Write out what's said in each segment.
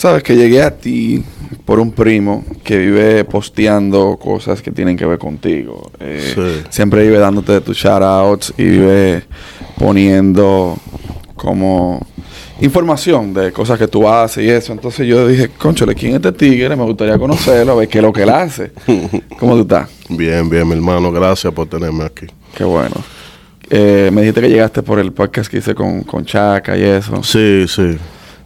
Sabes que llegué a ti por un primo que vive posteando cosas que tienen que ver contigo. Eh, Sí. Siempre vive dándote tus shoutouts y vive poniendo como información de cosas que tú haces y eso. Entonces yo dije, conchole, ¿quién es este tigre? Me gustaría conocerlo, a ver qué es lo que él hace. ¿Cómo tú estás? Bien, bien, mi hermano. Gracias por tenerme aquí. Qué bueno. Eh, me dijiste que llegaste por el podcast que hice con, con Chaca y eso. Sí, sí.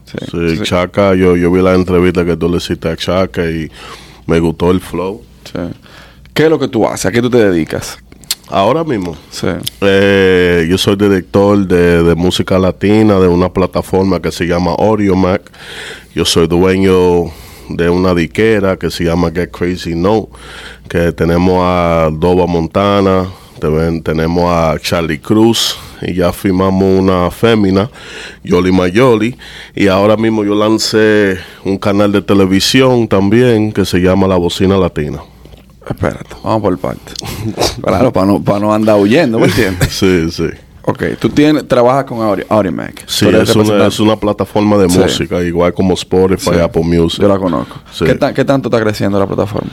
Sí. Chaka, yo, yo vi la entrevista que tú le hiciste a Chaka y me gustó el flow. Sí. ¿Qué es lo que tú haces? ¿A qué tú te dedicas? Ahora mismo, Sí. eh, yo soy director de, de música latina de una plataforma que se llama Audiomac. Yo soy dueño de una diquera que se llama Get Crazy No, que tenemos a Doba Montana, te- tenemos a Charlie Cruz y ya firmamos una fémina, Yoli Mayoli, y ahora mismo yo lancé un canal de televisión también que se llama La Bocina Latina. Espérate, vamos por partes. claro, para no, para no andar huyendo, ¿me entiendes? Sí, sí. ok, tú tienes, trabajas con Audi- Audimac. Sí, es una, es una plataforma de Sí. música, igual como Spotify, Sí. Apple Music. Yo la conozco. Sí. ¿Qué, ta- qué tanto está creciendo la plataforma?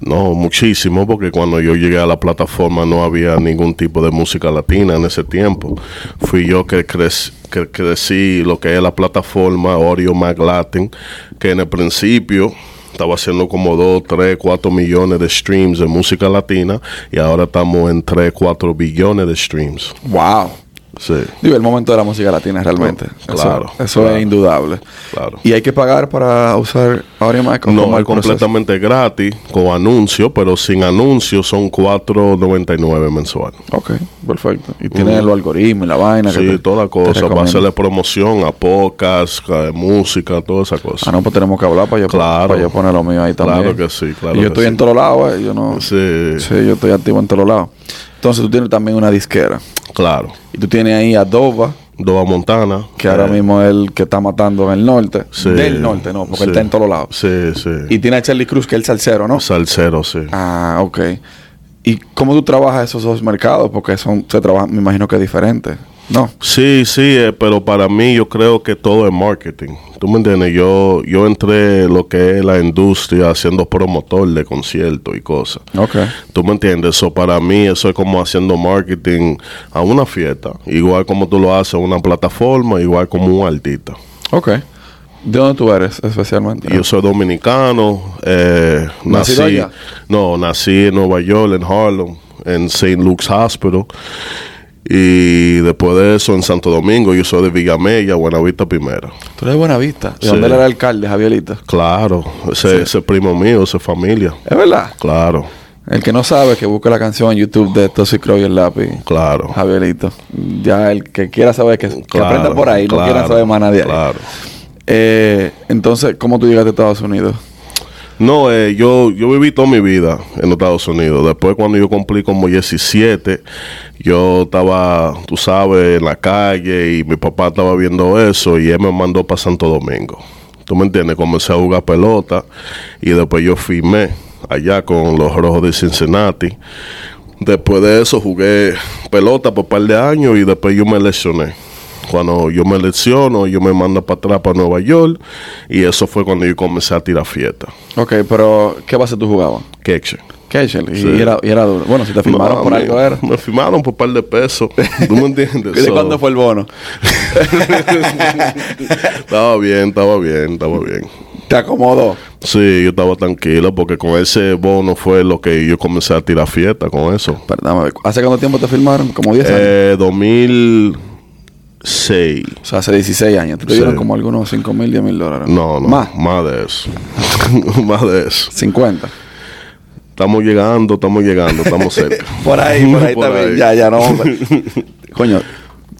No, muchísimo, porque cuando yo llegué a la plataforma no había ningún tipo de música latina en ese tiempo. Fui yo que, crec- que crecí lo que es la plataforma Audio Mac Latin, que en el principio estaba haciendo como 2, 3, 4 millones de streams de música latina y ahora estamos en 3, 4 billones de streams. ¡Wow! Sí, Digo, el momento de la música latina realmente. No, Eso- claro, Eso, claro. es indudable. claro. ¿Y hay que pagar para usar Audimac? ¿O No, es proceso? completamente gratis, con anuncio, pero sin anuncio son 4.99 mensual. Ok, perfecto. Y tiene los algoritmos y la vaina. que Sí, te- toda cosa, para hacerle promoción a podcast, a música, toda esa cosa. Ah, no, pues tenemos que hablar para yo, Claro. para yo poner lo mío ahí también. Claro que sí, claro Y yo que estoy sí. en todos lados, eh, yo no... Sí, Sí, yo estoy activo en todos lados. Entonces tú tienes también una disquera. Claro. Y tú tienes ahí a Dova, Dova Montana. que ahora eh, mismo es el que está matando en el norte. sí, Del norte, no, porque sí. él está en todos lados. Sí, sí. Y tiene a Charlie Cruz, que es el salsero, ¿no? Salsero, sí. Ah, ok. ¿Y cómo tú trabajas esos dos mercados? Porque son, se trabajan, me imagino que es diferente. No. Sí, sí, eh, pero para mí yo creo que todo es marketing. ¿Tú me entiendes? Yo, yo entré en lo que es la industria haciendo promotor de conciertos y cosas. Ok. ¿Tú me entiendes? Eso para mí, eso es como haciendo marketing a una fiesta. Igual como tú lo haces a una plataforma, igual como un artista. Ok. ¿De dónde tú eres especialmente? Yo soy dominicano, eh, ¿Nacido nací, allá? no, nací en Nueva York, en Harlem, en St. Luke's Hospital. Y después de eso en Santo Domingo, yo soy de Villamella, Buenavista Primera. Tú eres de Buenavista. ¿De Sí. dónde era alcalde, Javierita? Claro, ese, ese primo mío, esa familia. Es verdad. Claro, El que no sabe, que busque la canción en YouTube de Toxic Crow y el lápiz. claro. Javierito. Ya el que quiera saber, que, que Claro, aprenda por ahí. No claro, quiera saber más nadie. Claro. Eh, entonces, ¿cómo tú llegaste a Estados Unidos? No, eh, yo, yo viví toda mi vida en Estados Unidos. Después, cuando yo cumplí como 17, yo estaba, tú sabes, en la calle y mi papá estaba viendo eso y él me mandó para Santo Domingo. ¿Tú me entiendes? Comencé a jugar pelota y después yo firmé allá con los Rojos de Cincinnati. Después de eso jugué pelota por un par de años y después yo me lesioné. Cuando yo me lesiono, yo me mando para atrás para Nueva York y eso fue cuando yo comencé a tirar fiesta. Ok, pero ¿qué base tú jugabas? Queche. Ketchel. Y, Sí. era, y era duro. Bueno, si te firmaron No, por algo era. Me firmaron por un par de pesos. ¿Tú me entiendes? ¿De So, cuándo fue el bono? Estaba bien, estaba bien, estaba bien. ¿Te acomodó? Sí, yo estaba tranquilo porque con ese bono fue lo que yo comencé a tirar fiesta con eso. Perdón, ¿hace cuánto tiempo te firmaron? Como 10 años. Eh, 2006. O sea, hace 16 años. ¿Te dieron como algunos 5 mil, 10 mil dólares? No, no. Más. Más de eso. más de eso. 50. Estamos llegando, estamos llegando, estamos cerca. Por ahí, por ahí Por también. ahí. Ya, ya no, hombre. Coño,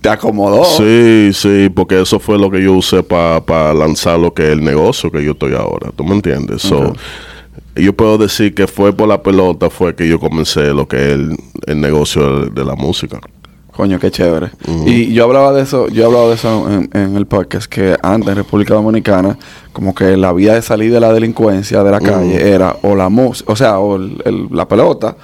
¿te acomodó? Sí, sí, porque eso fue lo que yo usé para lanzar lo que es el negocio que yo estoy ahora. ¿Tú me entiendes? So, yo puedo decir que fue por la pelota fue que yo comencé lo que es el, el negocio de, de la música. Coño, qué chévere. Y yo hablaba de eso, yo he hablado de eso en, en el podcast, que antes en República Dominicana, como que la vía de salir de la delincuencia de la calle era o la música, o sea, o el- el- la pelota,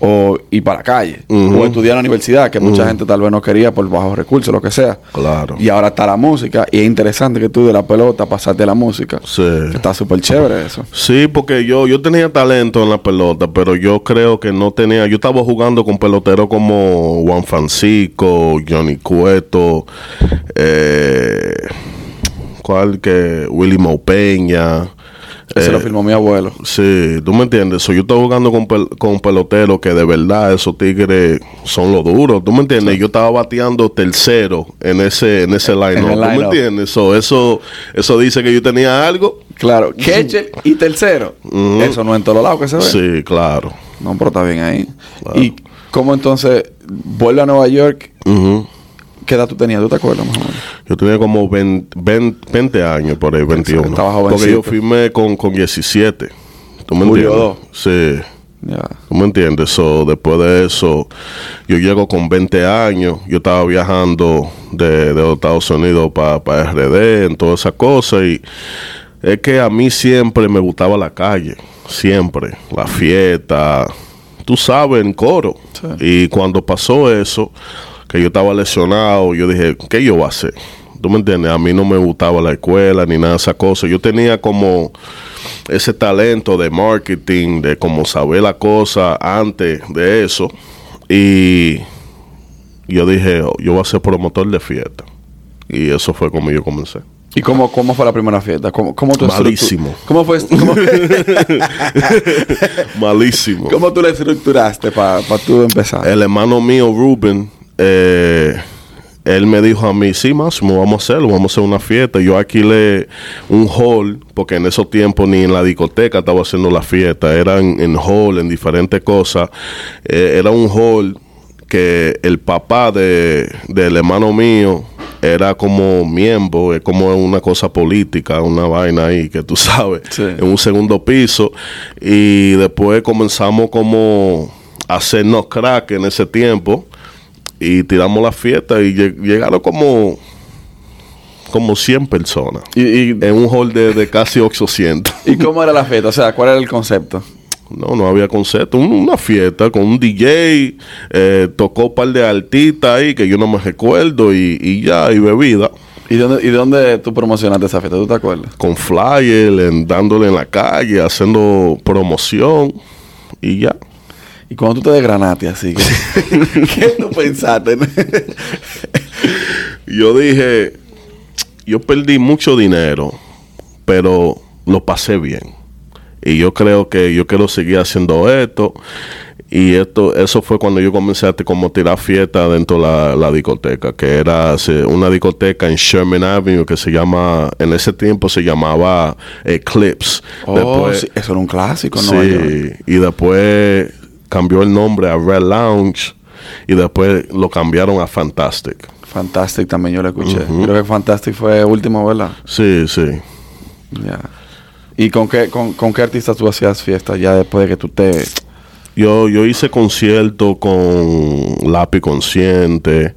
o ir para la calle, o estudiar en la universidad, que mucha gente tal vez no quería por bajos recursos, lo que sea. Claro. Y ahora está la música, y es interesante que tú de la pelota pasaste a la música. Sí. Que está súper chévere eso. Sí, porque yo, yo tenía talento en la pelota, pero yo creo que no tenía. Yo estaba jugando con peloteros como Juan Francisco, Johnny Cueto, eh, ¿cuál que? Willy Maupeña. Eso eh, lo filmó mi abuelo. Sí, tú me entiendes. So, yo estaba jugando con, pel- con peloteros que de verdad esos tigres son los duros. ¿Tú me entiendes? Yo estaba bateando tercero en ese en ese line el ¿Tú me line-up. entiendes? So, eso, eso dice que yo tenía algo. Claro, catcher y tercero. Eso no es en todos lados que se ve. Sí, claro. No, pero está bien ahí. Claro. ¿Y cómo entonces vuelve a Nueva York? ¿Qué edad tú tenías? ¿Tú te acuerdas más o menos? Yo tenía como 20, 20 20 años por ahí, 21. estaba Porque yo firmé con, con 17. ¿Tú me Julio entiendes? Sí. Ya. ¿Tú me entiendes? So, después de eso, yo llego con 20 años. Yo estaba viajando de, de Estados Unidos para RD, en toda esa cosa. Y es que a mí siempre me gustaba la calle. Siempre. La fiesta. Tú sabes, en coro. Sí. Y cuando pasó eso, que yo estaba lesionado, yo dije, ¿qué yo voy a hacer? ¿Tú me entiendes? A mí no me gustaba la escuela ni nada de esas cosas. Yo tenía como ese talento de marketing, de como saber la cosa antes de eso. Y yo dije, oh, yo voy a ser promotor de fiesta. Y eso fue como yo comencé. ¿Y cómo, cómo fue la primera fiesta? ¿Cómo, cómo tú Malísimo. ¿Cómo fue? ¿Cómo, Malísimo. cómo tú la estructuraste para tú empezar? El hermano mío, Ruben, eh, él me dijo a mí, sí, Máximo, vamos a hacerlo, vamos a hacer una fiesta. Yo alquilé un hall, porque en esos tiempos ni en la discoteca estaba haciendo la fiesta, era en, en hall, en diferentes cosas. Eh, era un hall que el papá de, del hermano mío era como miembro, es como una cosa política, una vaina ahí que tú sabes, Sí. en un segundo piso. Y después comenzamos como a hacernos crack en ese tiempo y tiramos la fiesta y lleg- llegaron como como 100 personas ¿Y, y, en un hall de, de casi 800. y cómo era la fiesta? O sea, ¿cuál era el concepto? No, no había concepto. Un- una fiesta con un DJ, eh, tocó un par de artistas ahí que yo no me recuerdo y, y ya, y bebida. ¿Y dónde, ¿Y dónde tú promocionaste esa fiesta? ¿Tú te acuerdas? Con flyer, en- dándole en la calle, haciendo promoción y ya. Y cuando tú te desgranaste así, ¿qué, ¿qué tú pensaste? Yo dije, yo perdí mucho dinero, pero lo pasé bien. Y yo creo que yo quiero seguir haciendo esto. Y esto, eso fue cuando yo comencé a como tirar fiesta dentro de la, la discoteca, que era una discoteca en Sherman Avenue que se llama, en ese tiempo se llamaba Eclipse. oh, Después- sí, eso era un clásico, ¿no? Sí, y después cambió el nombre a Red Lounge y después lo cambiaron a Fantastic. Fantastic también yo lo escuché. Creo que Fantastic fue último, ¿verdad? Sí, sí. Ya. ¿Y con qué, con, con qué artistas tú hacías fiestas ya después de que tú te... Yo, yo hice concierto con Lápiz Consciente,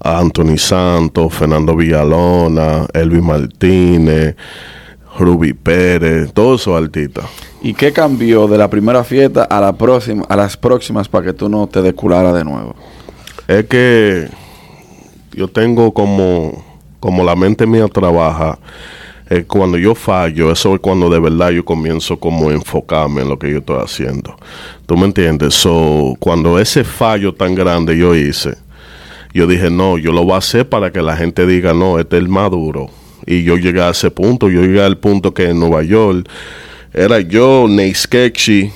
Anthony Santos, Fernando Villalona, Elvis Martínez, Ruby Pérez, todos esos artistas. ¿Y qué cambió de la primera fiesta a la próxima, a las próximas para que tú no te descularas de nuevo? Es que yo tengo como, como la mente mía trabaja. eh, cuando yo fallo, eso es cuando de verdad yo comienzo como a enfocarme en lo que yo estoy haciendo. ¿Tú me entiendes? So, cuando ese fallo tan grande yo hice, yo dije, no, yo lo voy a hacer para que la gente diga, no, este es el maduro. Y yo llegué a ese punto, yo llegué al punto que en Nueva York era yo, Nate Sketchy,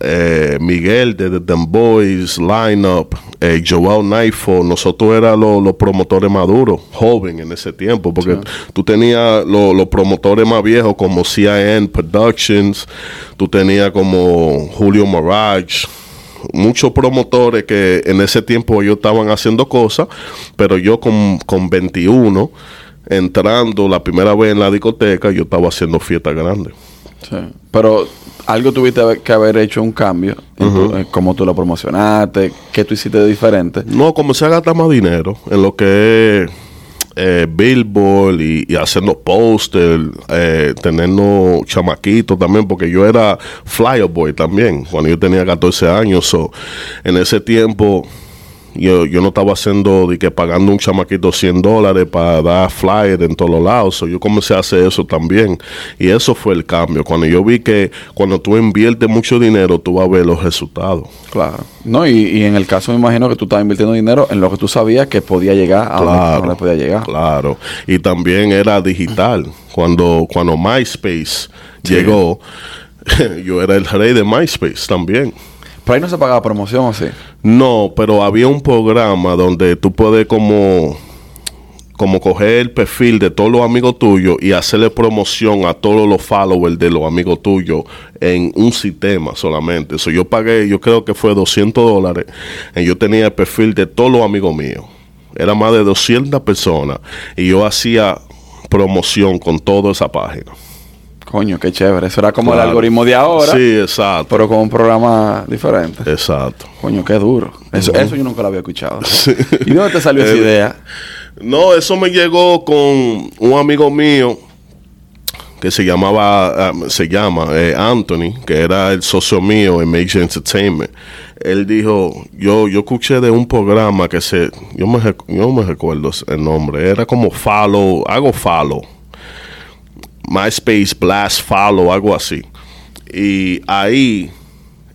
eh, Miguel de The Boys, Lineup, eh, Joel Nightfall, nosotros éramos los promotores maduros, joven en ese tiempo, porque tú tenías lo- los promotores más viejos como CIN Productions, tú tenías como Julio Mirage, muchos promotores que en ese tiempo ellos estaban haciendo cosas, pero yo con, con 21, entrando la primera vez en la discoteca, yo estaba haciendo fiestas grandes. Sí. Pero algo tuviste que haber hecho un cambio en cómo tú lo promocionaste, qué tú hiciste de diferente. No, comencé a gastar más dinero en lo que es eh, billboard y, y haciendo póster, eh, teniendo chamaquitos también, porque yo era flyer boy también, cuando yo tenía 14 años. So, en ese tiempo yo, yo no estaba haciendo de que pagando un chamaquito 100 dólares para dar flyer en todos los lados. So, yo comencé a hacer eso también. Y eso fue el cambio. Cuando yo vi que cuando tú inviertes mucho dinero, tú vas a ver los resultados. Claro. No, y, y en el caso me imagino que tú estabas invirtiendo dinero en lo que tú sabías que podía llegar a donde no podía llegar. Claro. Y también era digital. Cuando, cuando MySpace llegó, yo era el rey de MySpace también. Pero ahí no se pagaba promoción, ¿o sí? No, pero había un programa donde tú puedes como como coger el perfil de todos los amigos tuyos y hacerle promoción a todos los followers de los amigos tuyos en un sistema solamente. Eso yo pagué, yo creo que fue 200 dólares. Y yo tenía el perfil de todos los amigos míos. Era más de 200 personas. Y yo hacía promoción con toda esa página. Coño, qué chévere. Eso era como el algoritmo de ahora, Sí, exacto. pero con un programa diferente. Exacto. Coño, qué duro. Eso, eso yo nunca lo había escuchado. ¿Y dónde te salió esa Eh, idea? No, eso me llegó con un amigo mío que se llamaba, ah, se llama eh, Anthony, que era el socio mío en Major Entertainment. Él dijo, yo, yo escuché de un programa que se, yo me, yo me recuerdo el nombre, era como Follow, algo Follow, MySpace Blast Follow, algo así. Y ahí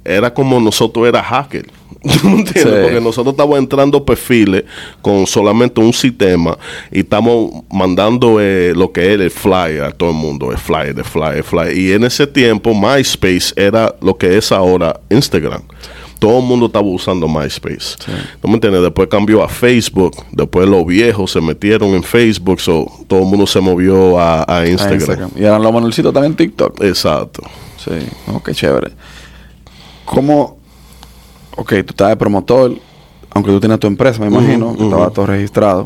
era como nosotros era hacker. Porque nosotros estamos entrando perfiles con solamente un sistema y estamos mandando eh, lo que es el flyer a todo el mundo, el flyer, el flyer, el flyer. Y en ese tiempo MySpace era lo que es ahora Instagram. Todo el mundo estaba usando MySpace. ¿No me entiendes? Después cambió a Facebook. Después los viejos se metieron en Facebook. So, todo el mundo se movió a, a A Instagram. Y eran los manualcitos también en TikTok. Exacto. Sí, oh, qué chévere. ¿Cómo? Ok, tú estás de promotor, aunque tú tienes tu empresa, me imagino, que estaba todo registrado.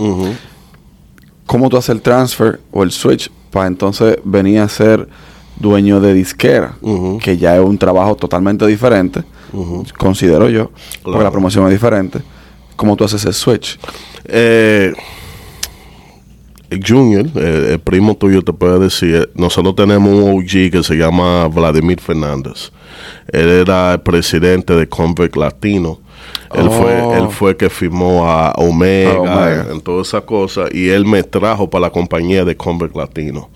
¿Cómo tú haces el transfer o el switch para entonces venir a ser dueño de disquera? Que ya es un trabajo totalmente diferente, considero yo, porque la promoción es diferente. ¿Cómo tú haces el switch? Eh, el Junior, eh, el primo tuyo te puede decir, nosotros tenemos un OG que se llama Vladimir Fernández. Él era el presidente de Convict Latino. Él, Oh. fue, él fue que firmó a Omega, A Omega. en todas esas cosas, y él me trajo para la compañía de Convict Latino.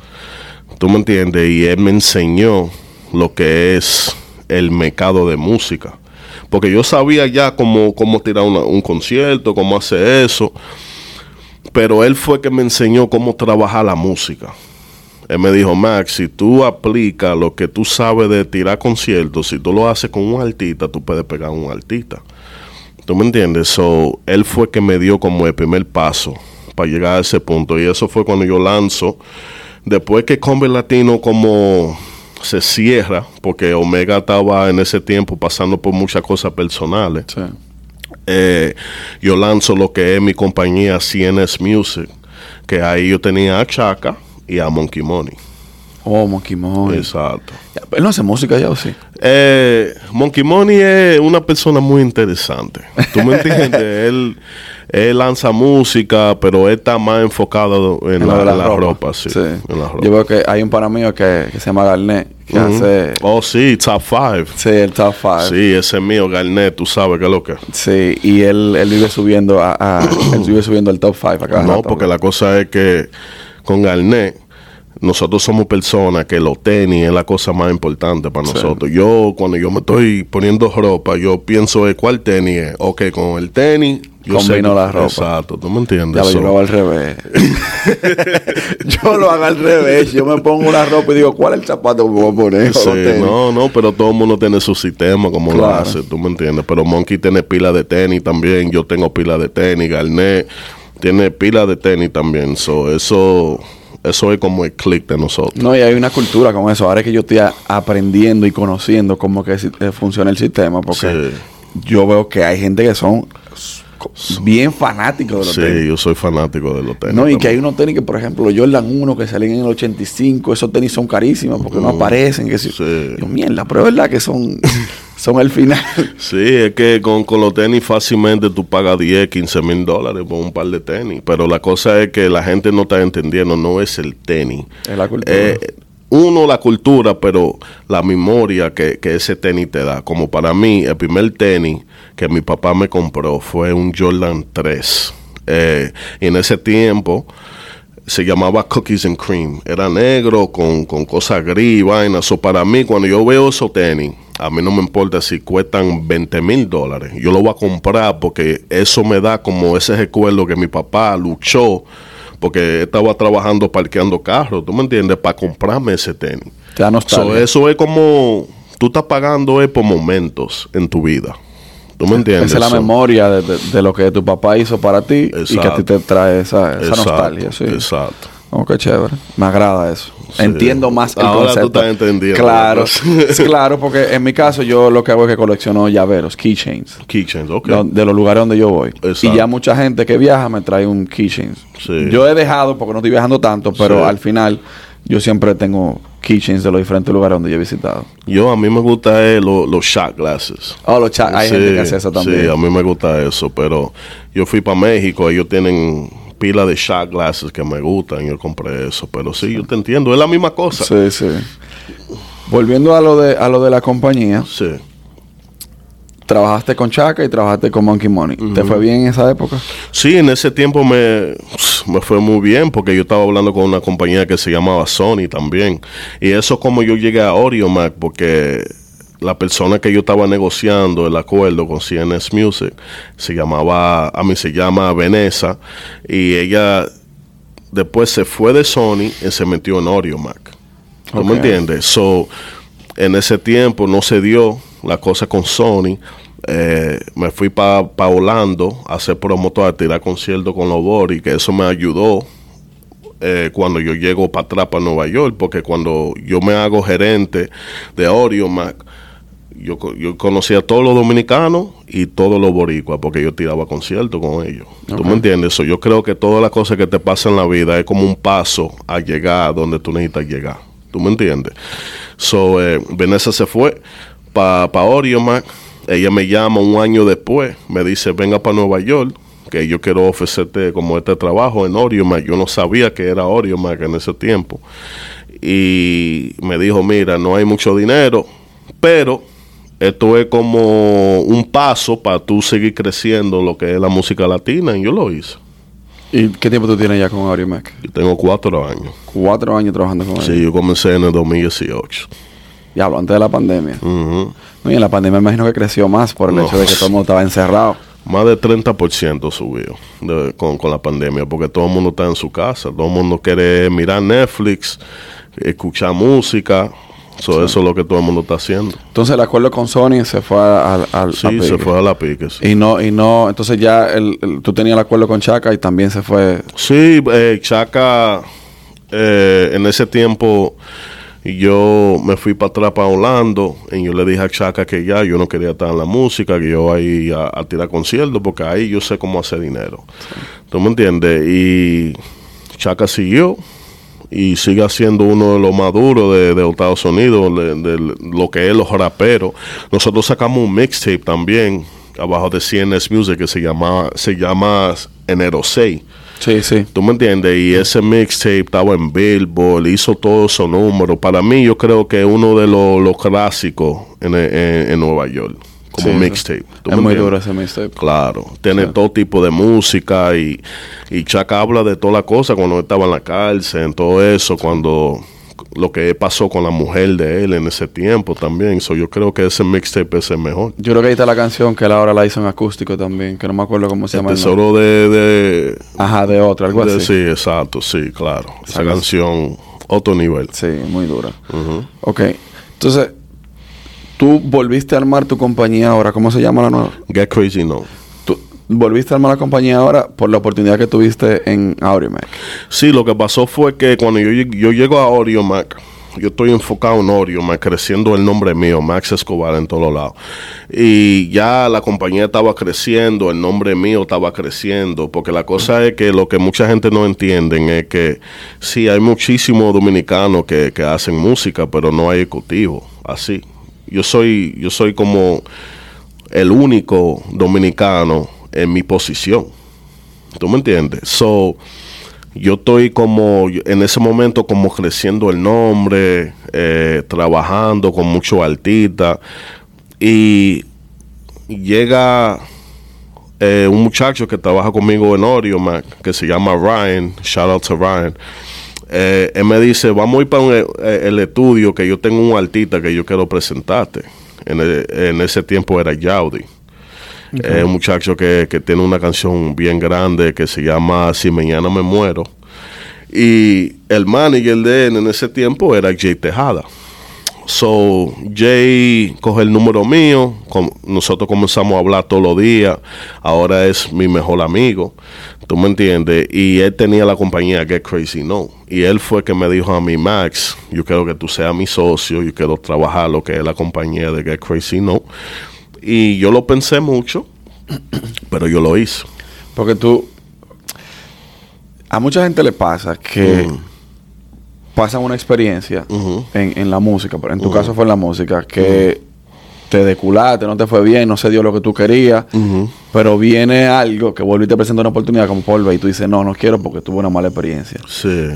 ¿Tú me entiendes? Y él me enseñó lo que es el mercado de música. Porque yo sabía ya cómo, cómo tirar un concierto, cómo hacer eso. Pero él fue que me enseñó cómo trabajar la música. Él me dijo, Max, si tú aplicas lo que tú sabes de tirar conciertos, si tú lo haces con un artista, tú puedes pegar un artista. ¿Tú me entiendes? So, él fue que me dio como el primer paso para llegar a ese punto. Y eso fue cuando yo lanzo. Después que Combe Latino como se cierra, porque Omega estaba en ese tiempo pasando por muchas cosas personales Sí. eh, yo lanzo lo que es mi compañía CNS Music, que ahí yo tenía a Chaka y a Monkey Money. Oh, Monkey Money. Exacto. ¿Él no hace música ya o sí? Eh, Monkey Money es una persona muy interesante. ¿Tú me entiendes? él, él lanza música, pero él está más enfocado en, la, en la ropa. sí, Sí. en la ropa. Yo veo que hay un pana mío que, que se llama Garnet, que hace... Oh, sí, Top 5. Sí, el top 5. Sí, ese es mío, Garnet, tú sabes qué es lo que. Sí, y él, él vive subiendo a, a- él vive subiendo al top 5 acá. No, porque la cosa es que con Garnet, nosotros somos personas que los tenis es la cosa más importante para Sí. nosotros. Yo, cuando yo me estoy poniendo ropa, yo pienso de cuál tenis es. Ok, con el tenis, yo Combino sé- la ropa. Exacto, tú me entiendes. Ya, yo lo hago al revés. yo lo hago al revés. Yo me pongo una ropa y digo, ¿cuál es el zapato que me voy a poner? sí, no, no, pero todo el mundo tiene su sistema como lo hace, tú me entiendes. Pero Monkey tiene pila de tenis también, yo tengo pila de tenis, Garnet tiene pila de tenis también. So, eso, eso es como el click de nosotros. No, y hay una cultura con eso. Ahora es que yo estoy aprendiendo y conociendo cómo que eh, funciona el sistema, porque Sí. yo veo que hay gente que son bien fanáticos de los Sí, tenis. yo soy fanático de los tenis. No, y también. que hay unos tenis que, por ejemplo, Jordan 1 que salen en el 85, esos tenis son carísimos porque no aparecen. Que si, Sí. Yo, mierda, pero es verdad que son, son el final. Sí, es que con, con los tenis fácilmente tú pagas 10, 15 mil dólares por un par de tenis. Pero la cosa es que la gente no está entendiendo, no es el tenis. Es la cultura. Eh, uno, la cultura, pero la memoria que, que ese tenis te da. Como para mí, el primer tenis que mi papá me compró fue un Jordan 3. Eh, y en ese tiempo se llamaba Cookies and Cream. Era negro con, con cosas gris vainas. So, para mí, cuando yo veo esos tenis, a mí no me importa si cuestan 20 mil dólares. Yo lo voy a comprar porque eso me da como ese recuerdo que mi papá luchó porque estaba trabajando parqueando carros, ¿tú me entiendes? Para comprarme ese tenis. Te da nostalgia. So, eso es como tú estás pagando es por momentos en tu vida. ¿Tú me entiendes? Esa es la So, memoria de, de- de lo que tu papá hizo para ti y que a ti te trae esa, esa exacto, nostalgia. Sí. Exacto. Oh, qué chévere. Me agrada eso. Sí. Entiendo más el Ahora tú concepto. estás entendiendo Claro, claro, porque en mi caso yo lo que hago es que colecciono llaveros, keychains, Keychains, ok. de los lugares donde yo voy. Exacto. Y ya mucha gente que viaja me trae un keychain. Sí. Yo he dejado porque no estoy viajando tanto, pero Sí. al final yo siempre tengo keychains de los diferentes lugares donde yo he visitado. Yo, a mí me gusta eh, lo- los shot glasses. Oh, los cha- hay gente que hace eso también. Sí, a mí me gusta eso, pero yo fui para México, ellos tienen pila de shot glasses que me gustan, yo compré eso, pero sí, yo te entiendo, es la misma cosa. Sí, sí. Volviendo a lo de a lo de la compañía, Sí. trabajaste con Chaka y trabajaste con Monkey Money. ¿Te fue bien en esa época? Sí, en ese tiempo me, me fue muy bien porque yo estaba hablando con una compañía que se llamaba Sony también. Y eso es como yo llegué a Audiomac porque la persona que yo estaba negociando el acuerdo con CNS Music se llamaba, a mí se llama Vanessa y ella después se fue de Sony y se metió en Audiomac. ¿Tú Ok. me entiendes? So, en ese tiempo no se dio la cosa con Sony. Eh, me fui para pa Orlando a hacer promotor, a tirar conciertos con los Boris, que eso me ayudó eh, cuando yo llego para atrás para Nueva York, porque cuando yo me hago gerente de Audiomac, yo, yo conocía a todos los dominicanos y todos los boricuas, porque yo tiraba conciertos con ellos. ¿Tú Ok. me entiendes? So, yo creo que todas las cosas que te pasan en la vida es como un paso a llegar a donde tú necesitas llegar. ¿Tú me entiendes? So, eh, Vanessa se fue para pa Audiomac. Ella me llama un año después, me dice, venga para Nueva York, que yo quiero ofrecerte como este trabajo en Audiomac. Yo no sabía que era Audiomac en ese tiempo. Y me dijo, mira, no hay mucho dinero, pero esto es como un paso para tú seguir creciendo lo que es la música latina. Y yo lo hice. ¿Y qué tiempo tú tienes ya con Audiomac? Yo tengo cuatro años. Cuatro años trabajando con Sí, ellos. yo comencé en el 2018. Diablo, antes de la pandemia. Ujú. No, y en la pandemia me imagino que creció más por el No. hecho de que todo el mundo estaba encerrado. Más de 30% subió de- con, con la pandemia, porque todo el mundo está en su casa, todo el mundo quiere mirar Netflix, escuchar música, So, eso es lo que todo el mundo está haciendo. Entonces el acuerdo con Sony se fue al... al Sí, a se fue a la pique. Sí, Y no, y no, entonces ya el, el- tú tenías el acuerdo con Chaka y también se fue. Sí, eh, Chaca, eh, en ese tiempo yo me fui para atrás para Orlando y yo le dije a Chaca que ya yo no quería estar en la música, que yo ahí a, a tirar conciertos, porque ahí yo sé cómo hacer dinero. ¿Tú me entiendes? Y Chaca siguió y sigue siendo uno de los más duros de, de Estados Unidos, de, de lo que es los raperos. Nosotros sacamos un mixtape también abajo de CNS Music que se llama, se llama Enero 6. Sí, sí. ¿Tú me entiendes? Y ese mixtape estaba en Billboard, hizo todos esos números. Para mí, yo creo que es uno de los, los clásicos en, en- en Nueva York, como Sí, mixtape. ¿Tú Es me muy duro ese mixtape. Claro, tiene Sí. todo tipo de música y, y Chaka habla de toda la cosa cuando estaba en la cárcel, en todo eso, cuando lo que pasó con la mujer de él en ese tiempo también. So, yo creo que ese mixtape es el mejor. Yo creo que ahí está la canción que él ahora la hizo en acústico también, que no me acuerdo cómo se El llama. tesoro de, de, Ajá, de otra, algo de- así. Sí, exacto, sí, claro. Esa Esa canción, otro nivel. Sí, muy dura. Ujú. Ok. Entonces, tú volviste a armar tu compañía ahora. ¿Cómo se llama la nueva? Get Crazy No. Tú volviste a armar la compañía ahora por la oportunidad que tuviste en Audiomac. Sí, lo que pasó fue que cuando yo, yo llego a Audiomac, yo estoy enfocado en Audiomac, creciendo el nombre mío, Max Escobar, en todos lados. Y ya la compañía estaba creciendo, el nombre mío estaba creciendo, porque la cosa es que lo que mucha gente no entienden es que sí, hay muchísimos dominicanos que, que hacen música, pero no hay ejecutivo, así. Yo soy, yo soy como el único dominicano en mi posición. ¿Tú me entiendes? So, yo estoy como en ese momento como creciendo el nombre, eh, trabajando con muchos artistas y llega eh, un muchacho que trabaja conmigo en Oreo, que se llama Ryan, shout out to Ryan. Eh, él me dice, vamos a ir para el, estudio que yo tengo un artista que yo quiero presentarte. En, ese tiempo era Yaudi. Es un muchacho que, que, tiene una canción bien grande que se llama Si mañana me muero. Y el manager de él en ese tiempo era Jay Tejada. So, Jay coge el número mío, nosotros comenzamos a hablar todos los días, ahora es mi mejor amigo, tú me entiendes, y él tenía la compañía Get Crazy No, y él fue que me dijo a mí, Max, yo quiero que tú seas mi socio, yo quiero trabajar lo que es la compañía de Get Crazy No, y yo lo pensé mucho, pero yo lo hice. Porque tú, a mucha gente le pasa que pasan una experiencia en, la música, pero en tu caso fue en la música, que te deculaste, no te fue bien, no se dio lo que tú querías, pero viene algo que vuelve y te presenta una oportunidad como Paul y tú dices, no, no quiero porque tuve una mala experiencia. Sí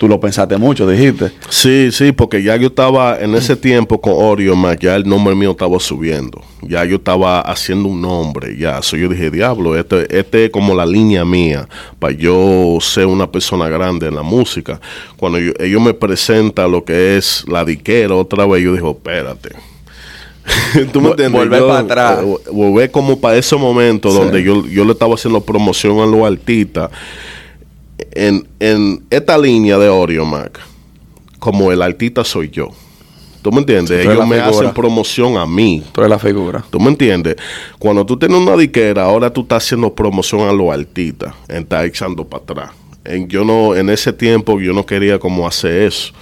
tú lo pensaste mucho, dijiste. Sí, sí, porque ya yo estaba en ese tiempo con Oreo, ya el nombre mío estaba subiendo. Ya yo estaba haciendo un nombre, ya. So yo dije, diablo, este, este es como la línea mía para yo ser una persona grande en la música. Cuando ellos me presentan lo que es la diquera otra vez, yo digo, espérate. ¿Tú me entiendes? Volver para atrás. Volver como para ese momento donde yo, yo le estaba haciendo promoción a los artistas en, en esta línea de Oreo Mac, como el artista soy yo. ¿Tú me entiendes? Ellos me hacen promoción a mí. Tú eres la figura. ¿Tú me entiendes? Cuando tú tienes una diquera, ahora tú estás haciendo promoción a los artistas. Estás echando para atrás. En, yo no, en ese tiempo yo no quería como hacer eso.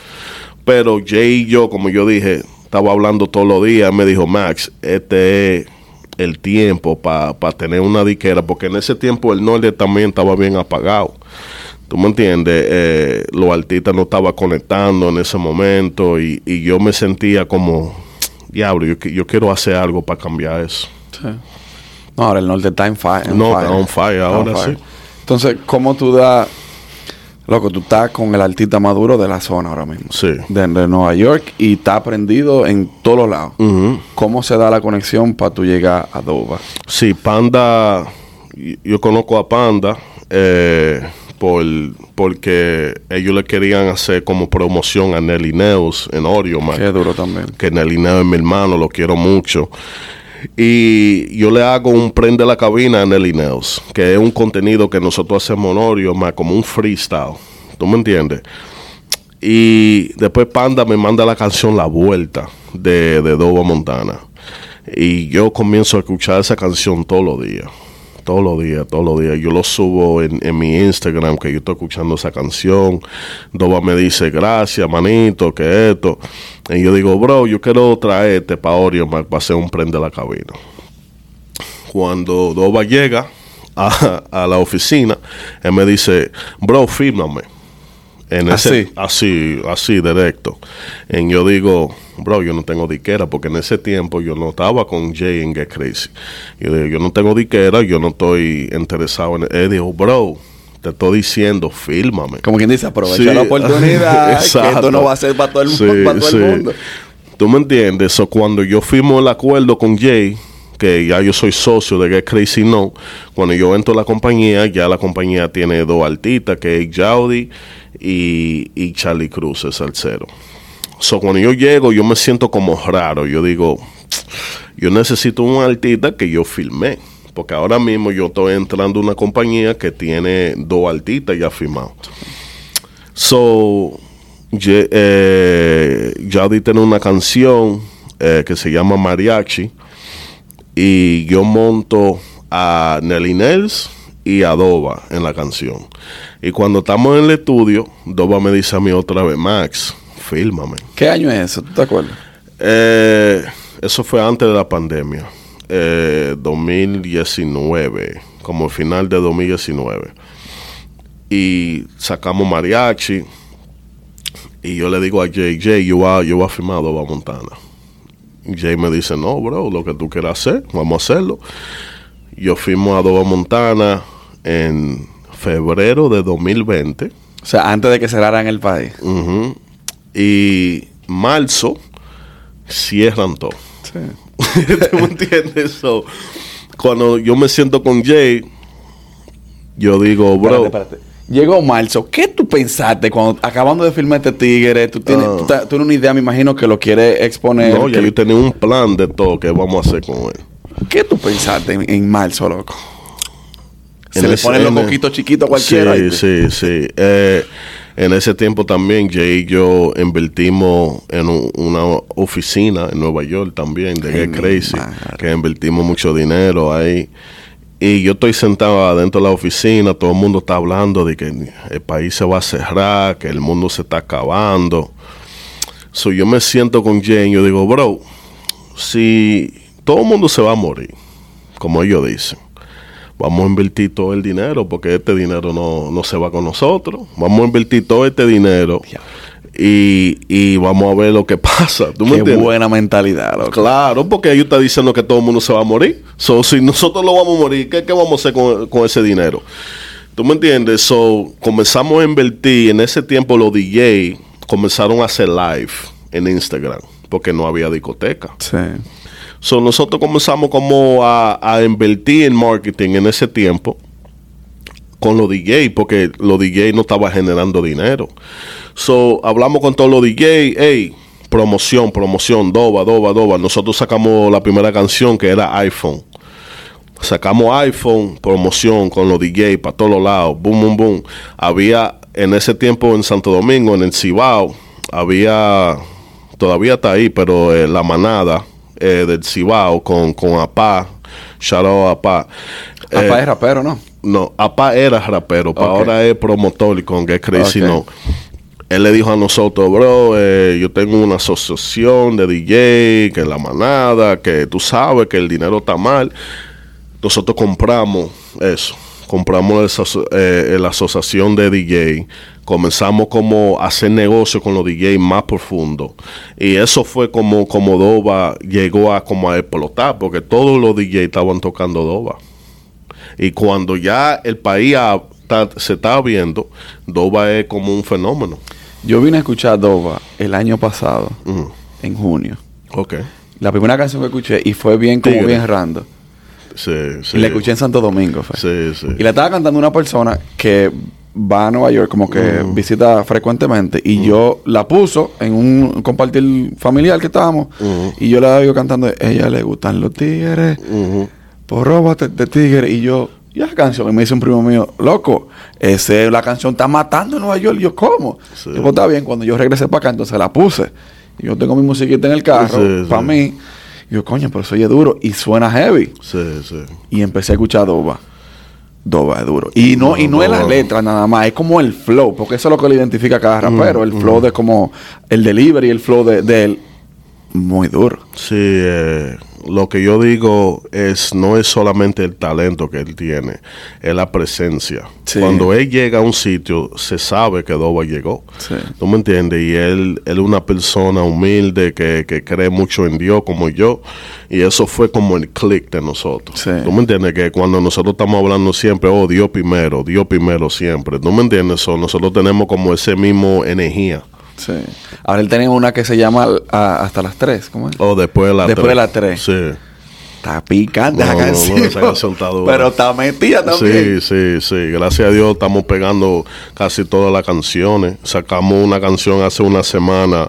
Pero Jay y yo, como yo dije, estaba hablando todos los días. Me dijo, Max, este es el tiempo para tener una diquera. Porque en ese tiempo el norte también estaba bien apagado. ¿Tú me entiendes? Eh, los artistas no estaban conectando en ese momento y, yo me sentía como, diablo, yo, yo quiero hacer algo para cambiar eso. Sí. No, ahora el norte está en fire. No, está on fire ahora sí. Entonces, ¿cómo tú das... Loco, tú estás con el artista maduro de la zona ahora mismo. Sí. De, Nueva York y está aprendido en todos lados. ¿Cómo se da la conexión para tú llegar a Dover? Sí, Panda... Yo conozco a Panda. Eh, por, porque ellos le querían hacer como promoción a Nelly Neus en Oreo, Qué duro también. Que Nelly Neus es mi hermano, lo quiero mucho. Y yo le hago un prende la cabina a Nelly Neus, que es un contenido que nosotros hacemos en Oreo, más como un freestyle. ¿Tú me entiendes? Y después Panda me manda la canción La Vuelta de, de Doba Montana. Y yo comienzo a escuchar esa canción todos los días todos los días, todos los días. Yo lo subo en, mi Instagram, que yo estoy escuchando esa canción. Doba me dice, gracias, manito, que esto. Y yo digo, bro, yo quiero traerte para Oreo para hacer un prende la cabina. Cuando Doba llega a, a, la oficina, él me dice, bro, fírmame. En ese, así, así, directo. Y yo digo, bro, yo no tengo diquera, porque en ese tiempo yo no estaba con Jay en Get Crazy. Yo digo, yo no tengo diquera, yo no estoy interesado en... Él dijo, bro, te estoy diciendo, fílmame. Como quien dice, aprovecha la oportunidad, que esto no va a ser para todo el, mundo. ¿Tú me entiendes? So, cuando yo firmo el acuerdo con Jay, que ya yo soy socio de Get Crazy No, cuando yo entro a la compañía, ya la compañía tiene dos artistas, que es Jaudi y, y Charlie Cruz, es el cero. So, cuando yo llego, yo me siento como raro. Yo digo, yo necesito un artista que yo filmé. Porque ahora mismo yo estoy entrando a una compañía que tiene dos artistas ya firmados. So, eh, Jaudi tiene una canción eh, que se llama Mariachi. Y yo monto a Nelly Nels y a Doba en la canción. Y cuando estamos en el estudio, Doba me dice a mí otra vez, Max, fílmame. ¿Qué año es eso? ¿Tú te acuerdas? Eh, eso fue antes de la pandemia. 2019, eh, como el final de 2019. Y sacamos mariachi. Y yo le digo a JJ, yo voy a, yo a firmar Doba Montana. Jay me dice, no, bro, lo que tú quieras hacer, vamos a hacerlo. Yo fuimos a Doba Montana en febrero de 2020. O sea, antes de que cerraran el país. Y marzo cierran todo. Sí. ¿Tú me entiendes? So, cuando yo me siento con Jay, yo digo, bro, Espérate, espérate. Llegó marzo. ¿Qué tú pensaste cuando acabando de filmar este tigre? Tú tienes, Ah. tú, tienes una idea, me imagino, que lo quieres exponer. no, ya que- yo tenía un plan de todo que vamos a hacer con él. ¿Qué tú pensaste en, en marzo, loco? Se le ponen los coquitos chiquitos a cualquiera. Sí, sí, sí. Eh, en ese tiempo también Jay y yo invertimos en un- una oficina en Nueva York también de Get Crazy, que invertimos mucho dinero ahí. Y yo estoy sentado adentro de la oficina, todo el mundo está hablando de que el país se va a cerrar, que el mundo se está acabando. So yo me siento con Jay y yo digo, bro, si todo el mundo se va a morir, como ellos dicen, vamos a invertir todo el dinero porque este dinero no, no se va con nosotros. Vamos a invertir todo este dinero y, y vamos a ver lo que pasa. ¿Tú me Qué entiendes? buena mentalidad, loco. Claro, porque ellos están diciendo que todo el mundo se va a morir. So, si nosotros lo vamos a morir, ¿qué, qué vamos a hacer con, con ese dinero? ¿Tú me entiendes? So, comenzamos a invertir. En ese tiempo los DJ comenzaron a hacer live en Instagram porque no había discoteca. Sí. So, nosotros comenzamos como a, a invertir en marketing en ese tiempo con los DJ, porque los DJ no estaban generando dinero. So, hablamos con todos los DJ, hey, promoción, promoción, doba, doba, doba. Nosotros sacamos la primera canción que era iPhone. Sacamos iPhone, promoción con los DJ para todos lados, boom, boom, boom. Había en ese tiempo en Santo Domingo, en el Cibao, había, todavía está ahí, pero eh, la manada eh, del Cibao con, con Apá, shout out a Apá. Eh, es rapero, ¿no? no, Apá era rapero, pa' Ok. ahora es promotor y con Get Crazy Ok. no. Él le dijo a nosotros, bro, eh, yo tengo una asociación de DJ, que es la manada, que tú sabes que el dinero está mal. Nosotros compramos eso, compramos aso- eh, la asociación de DJ, comenzamos como a hacer negocio con los DJ más profundo y eso fue como como Doba llegó a como a explotar porque todos los DJ estaban tocando Doba. Y cuando ya el país ta- se está viendo, Doba es como un fenómeno. Yo vine a escuchar Dova el año pasado, en junio. Ok. La primera canción que escuché, y fue bien como Tigre. bien random. Sí, sí. Y la escuché en Santo Domingo, fue. Sí, sí. Y la estaba cantando una persona que va a Nueva York, como que Mm. visita frecuentemente. Y yo la puso en un compartir familiar que estábamos. Ujú. Y yo la digo cantando, ella le gustan los tigres, Ujú. por róbate de tigre. Y yo, ¿y esa canción? Y me dice un primo mío, loco, ese, la canción está matando en Nueva York. Y yo, ¿cómo? Sí. Yo, pues está bien, cuando yo regresé para acá, entonces la puse. Y yo tengo mi musiquita en el carro, Sí, para sí. mí. Y yo, coño, pero eso oye duro y suena heavy. Sí, sí. Y empecé a escuchar Doba. Doba es duro. Y no, y no es la letra nada más, es como el flow, porque eso es lo que le identifica a Mm, cada rapero. el flow de como el delivery, el flow de, de él. Muy duro. Sí, eh, lo que yo digo es no es solamente el talento que él tiene, es la presencia. Sí. Cuando él llega a un sitio, se sabe que Doba llegó. Sí. ¿Tú me entiendes? Y él, él es una persona humilde que, que cree mucho en Dios como yo. Y eso fue como el click de nosotros. Sí. ¿Tú me entiendes? Que cuando nosotros estamos hablando siempre, oh, Dios primero, Dios primero siempre. ¿Tú me entiendes? So, nosotros tenemos como ese mismo energía. Sí. Ahora él tiene una que se llama ah, Hasta las 3. ¿Cómo es? O después de las Después de las tres. Sí. Está picante No, esa no. Pero está metida también. Sí, sí, sí. Gracias a Dios estamos pegando casi todas las canciones. Sacamos una canción hace una semana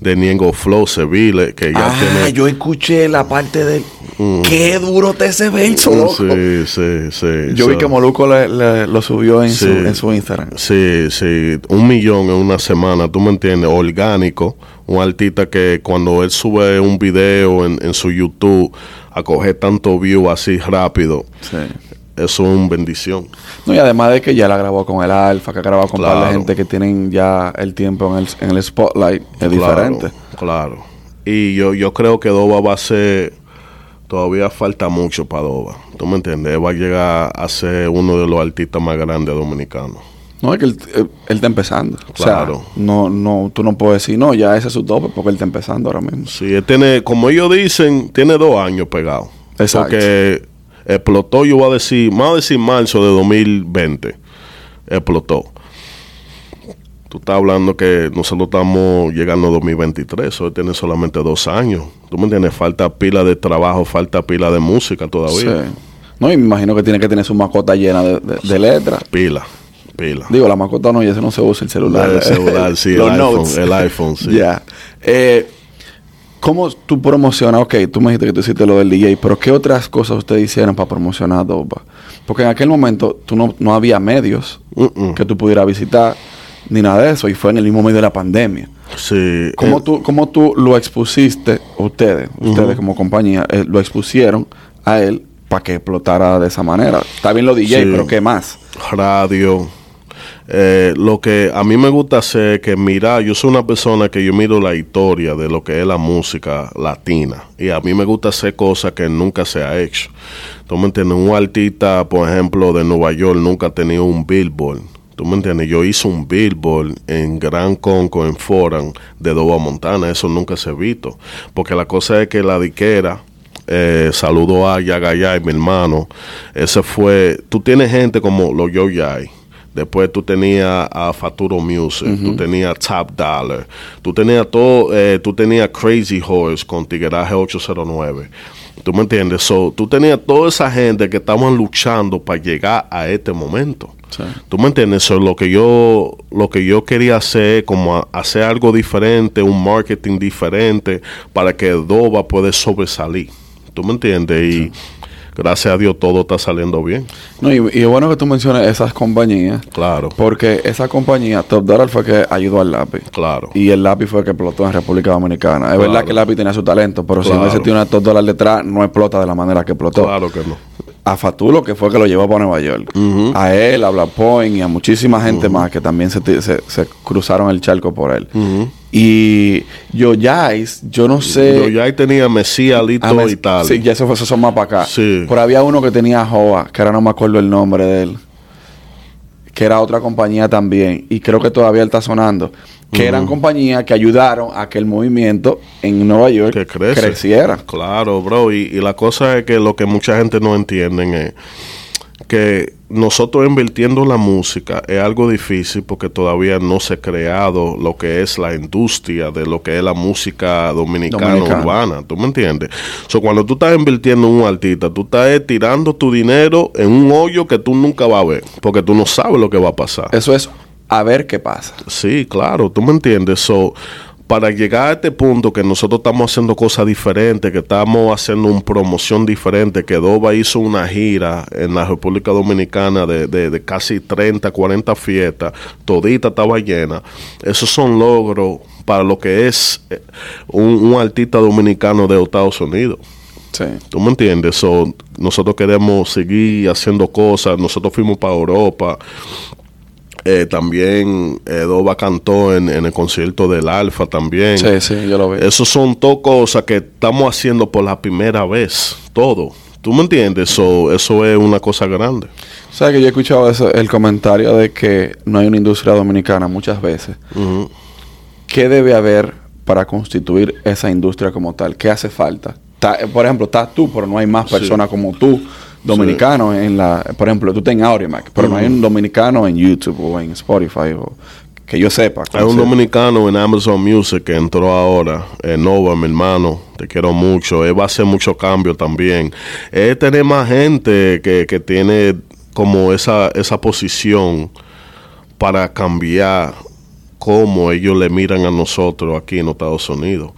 de Niengo Flow Seville, que ya ah, tiene... yo escuché la parte de qué duro te ese verso, Mm, loco. Sí, sí, sí. Yo vi que Moluco le- le- lo subió en, Sí. su, en su Instagram. Sí, sí, un millón en una semana, tú me entiendes, orgánico, un artista que cuando él sube un video en, en su YouTube a coger tanto view así rápido, Sí. Eso es una bendición. No, y además de que ya la grabó con el Alfa, que ha grabado con un par de Claro. gente que tienen ya el tiempo en el, en el spotlight, es diferente. Claro. Y yo, yo creo que Doba va a ser. Todavía falta mucho para Doba. ¿Tú me entiendes? Él va a llegar a ser uno de los artistas más grandes dominicanos. No, es que él, él- él está empezando. Claro. O sea, no, no, tú no puedes decir, no, ya ese es su tope porque él está empezando ahora mismo. Sí, él tiene, como ellos dicen, tiene dos años pegado. Exacto. Porque explotó, yo voy a decir, más a decir marzo de 2020. Explotó. Tú estás hablando que nosotros estamos llegando a 2023, eso tiene solamente dos años. ¿Tú me entiendes? Falta pila de trabajo, falta pila de música todavía. Sí. No, y me imagino que tiene que tener su mascota llena de, de- de letras. Pila, pila. Digo, la mascota no, y ese no se usa el celular. El celular, sí, el iPhone, notes. el iPhone, sí. Ya. Eh, ¿Cómo tú promocionas? Ok, tú me dijiste que tú hiciste lo del DJ, pero ¿qué otras cosas ustedes hicieron para promocionar a Dopa? Porque en aquel momento tú no, no había medios que tú pudieras visitar, ni nada de eso, y fue en el mismo medio de la pandemia. Sí. ¿Cómo, eh, tú, cómo tú lo expusiste, ustedes, ustedes como compañía, eh, lo expusieron a él para que explotara de esa manera? Está bien lo DJ, Sí. pero ¿qué más? radio. Eh, lo que a mí me gusta hacer es que mira, yo soy una persona que yo miro la historia de lo que es la música latina y a mí me gusta hacer cosas que nunca se ha hecho. ¿Tú me entiendes? Un artista, por ejemplo, de Nueva York nunca ha tenido un billboard. ¿Tú me entiendes? Yo hice un billboard en Gran Conco, en Foran, de Doba Montana. Eso nunca se ha visto. Porque la cosa es que la diquera, eh, saludo a Yagayay, mi hermano. Ese fue. Tú tienes gente como los Yo Yay. Después tú tenías a Faturo Music, tú tenías Top Dollar, tú tenías todo, eh, tú tenías Crazy Horse con Tigueraje 809. ¿Tú me entiendes? So, tú tenías toda esa gente que estaban luchando para llegar a este momento. Sí. ¿Tú me entiendes? So, lo que yo lo que yo quería hacer como a- hacer algo diferente, un marketing diferente para que Doba pueda sobresalir. ¿Tú me entiendes? Y gracias a Dios todo está saliendo bien. No, y, y es bueno que tú menciones esas compañías, Claro, porque esa compañía, Top Dollar, fue que ayudó al lápiz. claro. Y el lápiz fue el que explotó en República Dominicana. Es Claro. verdad que el lápiz tenía su talento, pero si no hubiese tenido una Top Dollar detrás, no explota de la manera que explotó. Claro que no. A Fatulo, que fue que lo llevó para Nueva York. A él, a Black Point y a muchísima gente más que también se, se- se cruzaron el charco por él. Y yo, Jais, yo no sé. Yo ya ahí tenía Mesías, Lito y tal. Sí, ya eso fue, esos son más para acá. Sí. Pero había uno que tenía Joa, que ahora no me acuerdo el nombre de él. Que era otra compañía también. Y creo que todavía él está sonando. Que eran compañías que ayudaron a que el movimiento en Nueva York que crece. creciera. Claro, bro. Y, y la cosa es que lo que mucha gente no entiende es que nosotros invirtiendo en la música es algo difícil porque todavía no se ha creado lo que es la industria de lo que es la música dominicana, Dominicana. urbana. ¿Tú me entiendes? So, cuando tú estás invirtiendo en un artista, tú estás tirando tu dinero en un hoyo que tú nunca vas a ver porque tú no sabes lo que va a pasar. Eso es a ver qué pasa. Sí, claro, tú me entiendes. So, para llegar a este punto que nosotros estamos haciendo cosas diferentes, que estamos haciendo una promoción diferente, que Doba hizo una gira en la República Dominicana de, de- de casi 30, 40 fiestas, todita estaba llena. Esos son logros para lo que es eh, un, un artista dominicano de Estados Unidos. Sí. ¿Tú me entiendes? So, nosotros queremos seguir haciendo cosas. Nosotros fuimos para Europa. Eh, también eh, Doba cantó en, en el concierto del Alfa también. Sí, sí, yo lo vi. Esos son dos cosas que estamos haciendo por la primera vez. Todo. ¿Tú me entiendes? So, eso es una cosa grande. O sea que yo he escuchado eso, el comentario de que no hay una industria dominicana muchas veces. ¿Qué debe haber para constituir esa industria como tal? ¿Qué hace falta? Ta- por ejemplo, estás tú, pero no hay más Sí. personas como tú, dominicanos en la... Por ejemplo, tú estás en Audiomac, pero no hay un dominicano en YouTube o en Spotify o que yo sepa. Hay un dominicano en Amazon Music que entró ahora, eh, Nova, mi hermano, te quiero mucho. Él va a hacer mucho cambio también. Es tener más gente que, que tiene como esa, esa posición para cambiar cómo ellos le miran a nosotros aquí en Estados Unidos.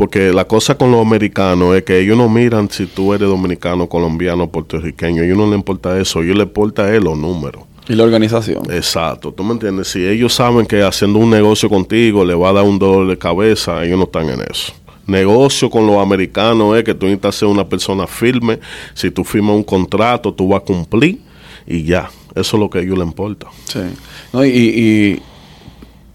Porque la cosa con los americanos es que ellos no miran si tú eres dominicano, colombiano, puertorriqueño. A ellos no les importa eso. A ellos les importa es los números. Y la organización. Exacto, ¿tú me entiendes? Si ellos saben que haciendo un negocio contigo le va a dar un dolor de cabeza, ellos no están en eso. Negocio con los americanos es que tú necesitas ser una persona firme. Si tú firmas un contrato, tú vas a cumplir y ya. Eso es lo que a ellos les importa. Sí. No, y, y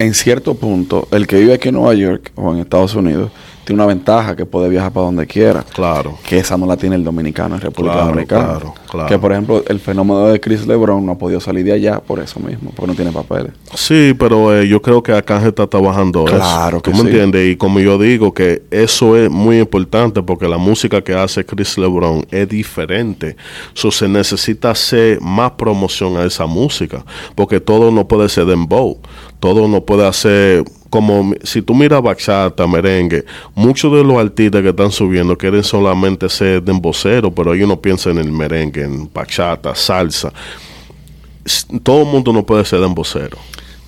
en cierto punto, el que vive aquí en Nueva York o en Estados Unidos tiene una ventaja que puede viajar para donde quiera. Claro. Que esa no la tiene el dominicano en República Claro, Dominicana. claro, claro. Que por ejemplo, el fenómeno de Chris LeBron no ha podido salir de allá por eso mismo, porque no tiene papeles. Sí, pero eh, yo creo que Arcángel está trabajando Claro eso. que ¿Tú me sí. entiendes? Y como yo digo, que eso es muy importante porque la música que hace Chris LeBron es diferente. So, se necesita hacer más promoción a esa música porque todo no puede ser dembow. Todo no puede hacer como si tú miras bachata, merengue, muchos de los artistas que están subiendo quieren solamente ser demboceros, pero ellos no piensan en el merengue, en bachata, salsa. Todo el mundo no puede ser dembocero.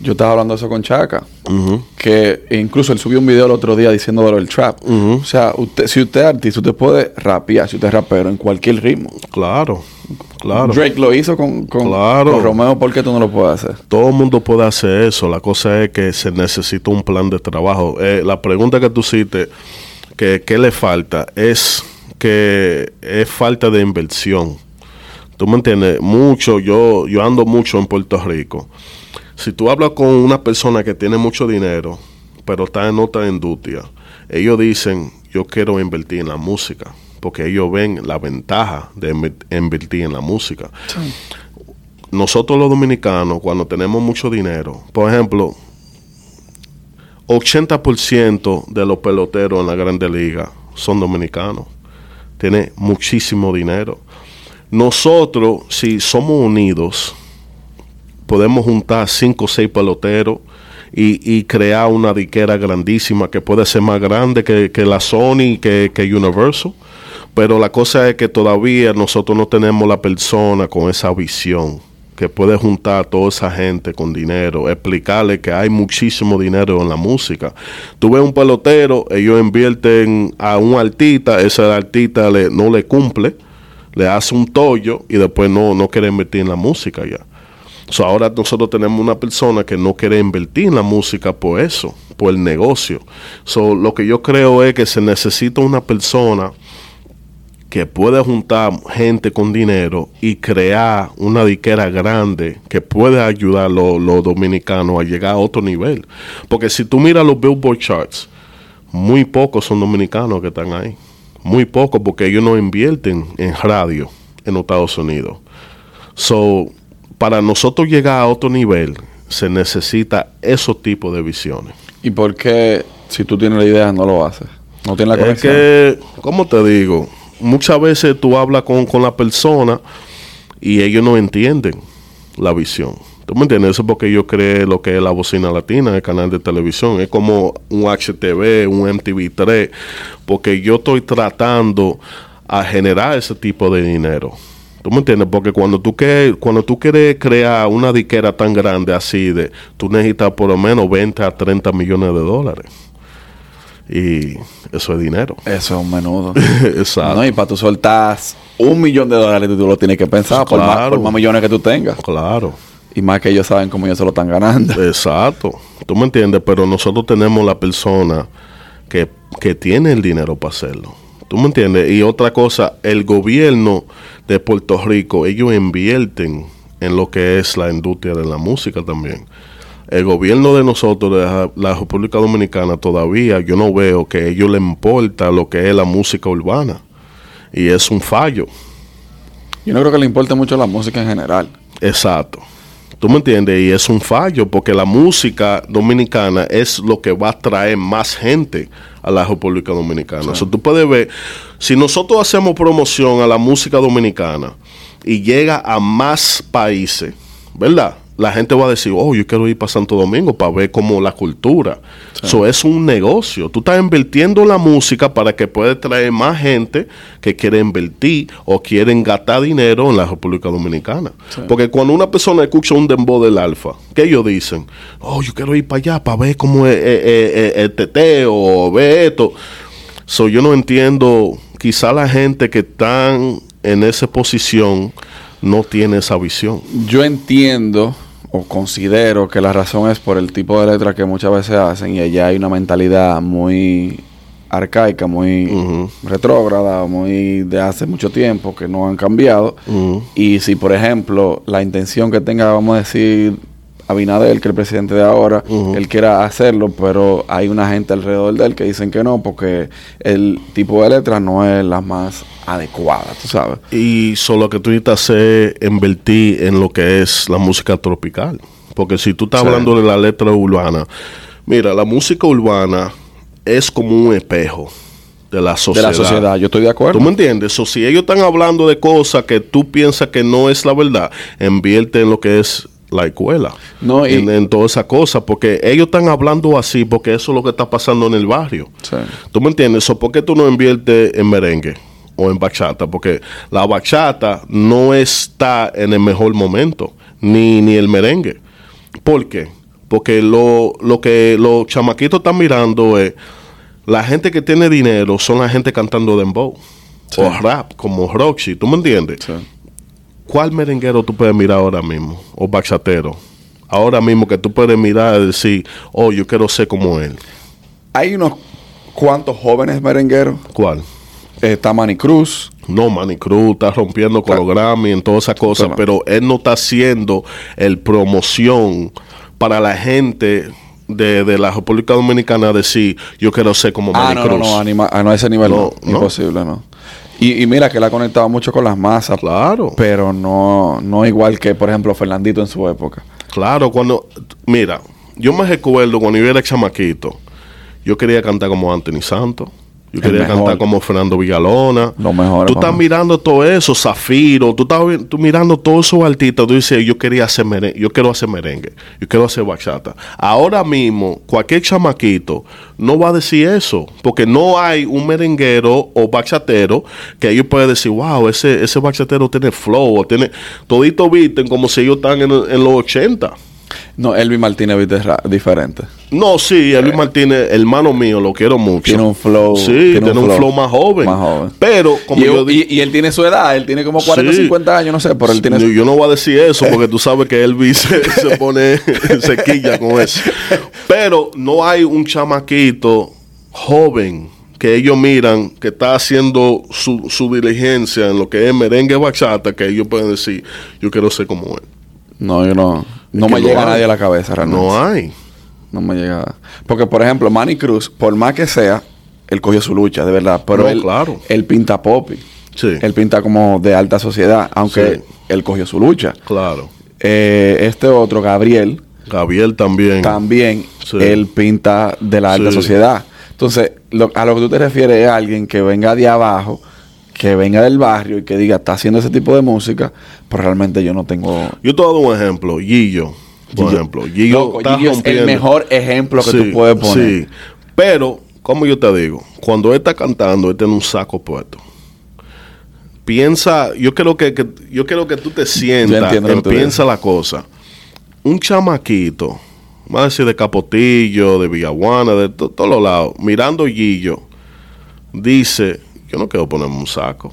Yo estaba hablando eso con Chaka, Ujú. que incluso él subió un video el otro día diciendo de lo del trap. O sea, usted, si usted es artista, usted puede rapear, si usted es rapero, en cualquier ritmo. Claro, claro. Drake lo hizo con, con, Claro. con Romeo, ¿por qué tú no lo puedes hacer? Todo el mundo puede hacer eso. La cosa es que se necesita un plan de trabajo. Eh, la pregunta que tú hiciste, que qué le falta, es que es falta de inversión. ¿Tú me entiendes? Mucho, yo, yo ando mucho en Puerto Rico. Si tú hablas con una persona que tiene mucho dinero, pero está en otra industria, ellos dicen, yo quiero invertir en la música, porque ellos ven la ventaja de inver- invertir en la música nosotros los dominicanos, cuando tenemos mucho dinero, por ejemplo, 80% de los peloteros en la Grande Liga son dominicanos. Tienen muchísimo dinero. Nosotros, si somos unidos, podemos juntar 5 o 6 peloteros y, y crear una diquera grandísima que puede ser más grande que, que la Sony, que, que Universal. Pero la cosa es que todavía nosotros no tenemos la persona con esa visión que puede juntar a toda esa gente con dinero, explicarle que hay muchísimo dinero en la música. Tú ves un pelotero, ellos invierten a un artista, ese artista le, no le cumple, le hace un tollo y después no, no quiere invertir en la música ya. So, ahora nosotros tenemos una persona que no quiere invertir en la música por eso, por el negocio. So, lo que yo creo es que se necesita una persona que puede juntar gente con dinero y crear una diquera grande que puede ayudar a los, los dominicanos a llegar a otro nivel. Porque si tú miras los Billboard Charts, muy pocos son dominicanos que están ahí. Muy pocos porque ellos no invierten en radio en Estados Unidos. So, para nosotros llegar a otro nivel, se necesita esos tipos de visiones. ¿Y por qué, si tú tienes la idea, no lo haces? No tienes la Es conexión. que, ¿cómo te digo? Muchas veces tú hablas con, con la persona y ellos no entienden la visión. ¿Tú me entiendes? Eso es porque yo creo lo que es la bocina latina, el canal de televisión. Es como un HTV, un MTV3, porque yo estoy tratando a generar ese tipo de dinero. ¿Tú me entiendes? Porque cuando tú, que, cuando tú quieres crear una diquera tan grande así, de, tú necesitas por lo menos 20 a 30 millones de dólares. Y eso es dinero. Eso es un menudo. Exacto. no, y para tú soltar un millón de dólares, tú lo tienes que pensar por, más, Claro. por más millones que tú tengas. Claro. Y más que ellos saben cómo ellos se lo están ganando. Exacto. Tú me entiendes, pero nosotros tenemos la persona que, que tiene el dinero para hacerlo. ¿Tú me entiendes? Y otra cosa, el gobierno de Puerto Rico, ellos invierten en lo que es la industria de la música también. El gobierno de nosotros, de la- República Dominicana, todavía yo no veo que a ellos les importa lo que es la música urbana. Y es un fallo. Yo no creo que le importe mucho la música en general. Exacto. ¿Tú me entiendes? Y es un fallo porque la música dominicana es lo que va a traer más gente a la República Dominicana. O sea, tú puedes ver, si nosotros hacemos promoción a la música dominicana y llega a más países, ¿verdad? La gente va a decir, oh, yo quiero ir para Santo Domingo para ver cómo la cultura. Eso es un negocio. Tú estás invirtiendo en la música para que pueda traer más gente que quiere invertir o quieren gastar dinero en la República Dominicana. Porque cuando una persona escucha un dembow del alfa, ¿qué ellos dicen? Oh, yo quiero ir para allá para ver cómo es eh, eh, eh, el teteo o ver esto. So, yo no entiendo, quizá la gente que están en esa posición no tiene esa visión. Yo entiendo o considero que la razón es por el tipo de letra que muchas veces hacen y allá hay una mentalidad muy arcaica, muy Ujú. retrógrada, muy de hace mucho tiempo que no han cambiado. Y si, por ejemplo, la intención que tenga, vamos a decir, Abinader, que es el presidente de ahora, él quiera hacerlo, pero hay una gente alrededor de él que dicen que no, porque el tipo de letra no es la más adecuada, tú sabes. Y solo que tú necesitas hacer invertir en lo que es la música tropical. Porque si tú estás Sí. hablando de la letra urbana, mira, la música urbana es como un espejo de la De sociedad. la sociedad, yo estoy de acuerdo. ¿Tú me entiendes? O si ellos están hablando de cosas que tú piensas que no es la verdad, invierte en lo que es la escuela. No, y- en, en toda esa cosa. Porque ellos están hablando así porque eso es lo que está pasando en el barrio. Sí. ¿Tú me entiendes? ¿O por qué tú no inviertes en merengue o en bachata? Porque la bachata no está en el mejor momento, ni, ni el merengue. ¿Por qué? Porque lo, lo que los chamaquitos están mirando es la gente que tiene dinero son la gente cantando dembow Sí. o rap, como Roxy. ¿Tú me entiendes? Sí. ¿Cuál merenguero tú puedes mirar ahora mismo? O bachatero. Ahora mismo que tú puedes mirar y decir, oh, yo quiero ser como él. Hay unos cuantos jóvenes merengueros. ¿Cuál? Eh, está Manny Cruz. No, Manny Cruz está rompiendo con los Grammy en todas esas cosas, pero él no está haciendo el promoción para la gente de, de la República Dominicana decir, yo quiero ser como Ah, Manny no, no, Cruz. no, anima- ah, no, a ese nivel no, No, no. imposible, no. Y, y mira que él ha conectado mucho con las masas, Claro, pero no, no igual que, por ejemplo, Fernandito en su época. claro, cuando, mira, yo me recuerdo cuando yo era chamaquito, yo quería cantar como Anthony Santos. Yo quería mejor. cantar como Fernando Villalona. Lo mejor, Tú estás mirando todo eso, Zafiro, tú estás tú mirando todos esos artistas, tú dices, yo quería hacer merengue, yo quiero hacer merengue, yo quiero hacer bachata. Ahora mismo, cualquier chamaquito no va a decir eso, porque no hay un merenguero o bachatero que ellos puedan decir, wow, ese, ese bachatero tiene flow, o tiene, todito visten como si ellos están en, en los 80. No, Elvis Martínez viste, diferente. No, sí, Elvis Martínez, hermano mío, lo quiero mucho. Tiene un flow- Sí, tiene tiene, un flow flow más joven. más joven. Pero, como y, yo digo. y- y él tiene su edad, él tiene como 40 o Sí. 50 años, no sé, pero él tiene... Yo, su- yo no voy a decir eso porque tú sabes que Elvis se, se pone sequilla con eso. Pero no hay un chamaquito joven que ellos miran que está haciendo su, su diligencia en lo que es merengue bachata que ellos pueden decir, yo quiero ser como él. No, yo no... No me no llega hay. nadie a la cabeza realmente. No hay. No me llega. Porque, por ejemplo, Manny Cruz, por más que sea, él cogió su lucha, de verdad. Pero No, él, claro. él pinta popi. Sí. Él pinta como de alta sociedad, aunque Sí. él cogió su lucha. Claro. Eh, este otro, Gabriel, Gabriel también. también, Sí. él pinta de la alta sociedad. Entonces, lo- a lo que tú te refieres es alguien que venga de abajo, que venga del barrio y que diga, está haciendo ese tipo de música, pero realmente yo no tengo... Yo te dar un ejemplo. Gillo, por Gillo. ejemplo. Gillo, Loco, está Gillo es el mejor ejemplo que Sí, tú puedes poner. Sí, pero, como yo te digo, cuando él está cantando, él tiene un saco puesto. Piensa, yo creo que, que- yo creo que tú te sientas, tú piensa la cosa. Un chamaquito, más decir de Capotillo, de Villaguana, de to- todos los lados, mirando Gillo, dice, yo no quiero ponerme un saco.